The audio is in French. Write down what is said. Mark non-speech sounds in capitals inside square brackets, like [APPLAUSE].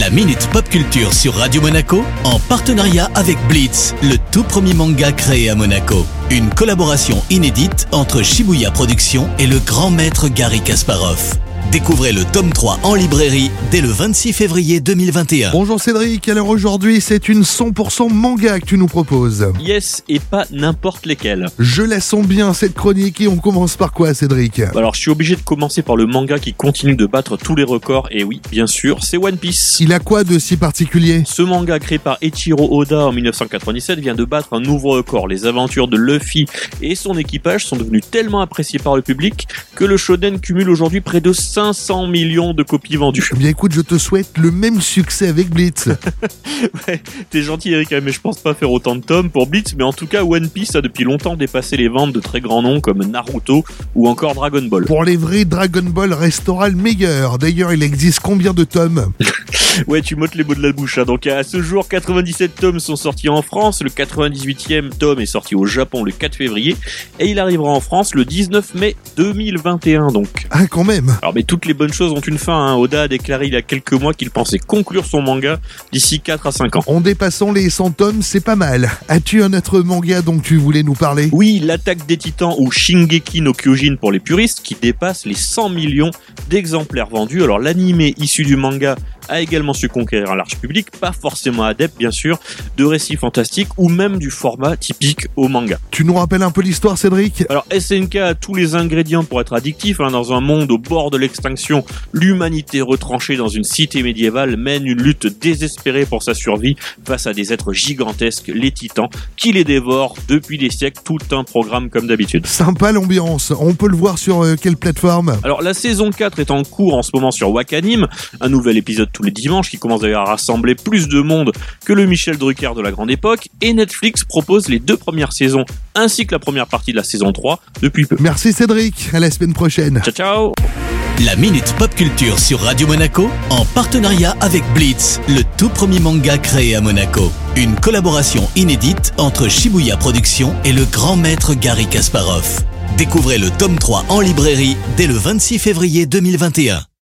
La Minute Pop Culture sur Radio Monaco en partenariat avec Blitz, le tout premier manga créé à Monaco. Une collaboration inédite entre Shibuya Productions et le grand maître Gary Kasparov. Découvrez le tome 3 en librairie dès le 26 février 2021. Bonjour Cédric, alors aujourd'hui c'est une 100% manga que tu nous proposes. Yes, et pas n'importe lesquels. Je la sens bien cette chronique et on commence par quoi Cédric? Alors je suis obligé de commencer par le manga qui continue de battre tous les records, et oui, bien sûr, c'est One Piece. Il a quoi de si particulier? Ce manga créé par Eiichiro Oda en 1997 vient de battre un nouveau record. Les aventures de Luffy et son équipage sont devenues tellement appréciées par le public que le shonen cumule aujourd'hui près de 500 millions de copies vendues. Eh bien écoute, je te souhaite le même succès avec Blitz. [LAUGHS] ouais, t'es gentil Eric, hein, mais je pense pas faire autant de tomes pour Blitz, mais en tout cas One Piece a depuis longtemps dépassé les ventes de très grands noms comme Naruto ou encore Dragon Ball. Pour les vrais Dragon Ball restera le meilleur. D'ailleurs, il existe combien de tomes? [LAUGHS] [LAUGHS] Ouais, tu mottes les mots de la bouche. Hein. Donc à ce jour, 97 tomes sont sortis en France. Le 98e tome est sorti au Japon le 4 février et il arrivera en France le 19 mai 2021. Donc. Ah, quand même. Alors, mais toutes les bonnes choses ont une fin. Hein. Oda a déclaré il y a quelques mois qu'il pensait conclure son manga d'ici 4 à 5 ans. En dépassant les 100 tomes, c'est pas mal. As-tu un autre manga dont tu voulais nous parler? Oui, l'attaque des titans ou Shingeki no Kyojin pour les puristes qui dépasse les 100 millions d'exemplaires vendus. Alors l'animé issu du manga a également su conquérir un large public, pas forcément adepte bien sûr, de récits fantastiques ou même du format typique au manga. Tu nous rappelles un peu l'histoire Cédric? Alors SNK a tous les ingrédients pour être addictif, hein, dans un monde au bord de l'extinction, l'humanité retranchée dans une cité médiévale mène une lutte désespérée pour sa survie face à des êtres gigantesques, les titans, qui les dévorent depuis des siècles, tout un programme comme d'habitude. Sympa l'ambiance, on peut le voir sur euh, quelle plateforme? Alors la saison 4 est en cours en ce moment sur Wakanim, un nouvel épisode tous les dimanches qui commence d'ailleurs à rassembler plus de monde que le Michel Drucker de la grande époque et Netflix propose les deux premières saisons ainsi que la première partie de la saison 3 depuis peu. Merci Cédric, à la semaine prochaine. Ciao ciao La Minute Pop Culture sur Radio Monaco en partenariat avec Blitz, le tout premier manga créé à Monaco. Une collaboration inédite entre Shibuya Productions et le grand maître Gary Kasparov. Découvrez le tome 3 en librairie dès le 26 février 2021.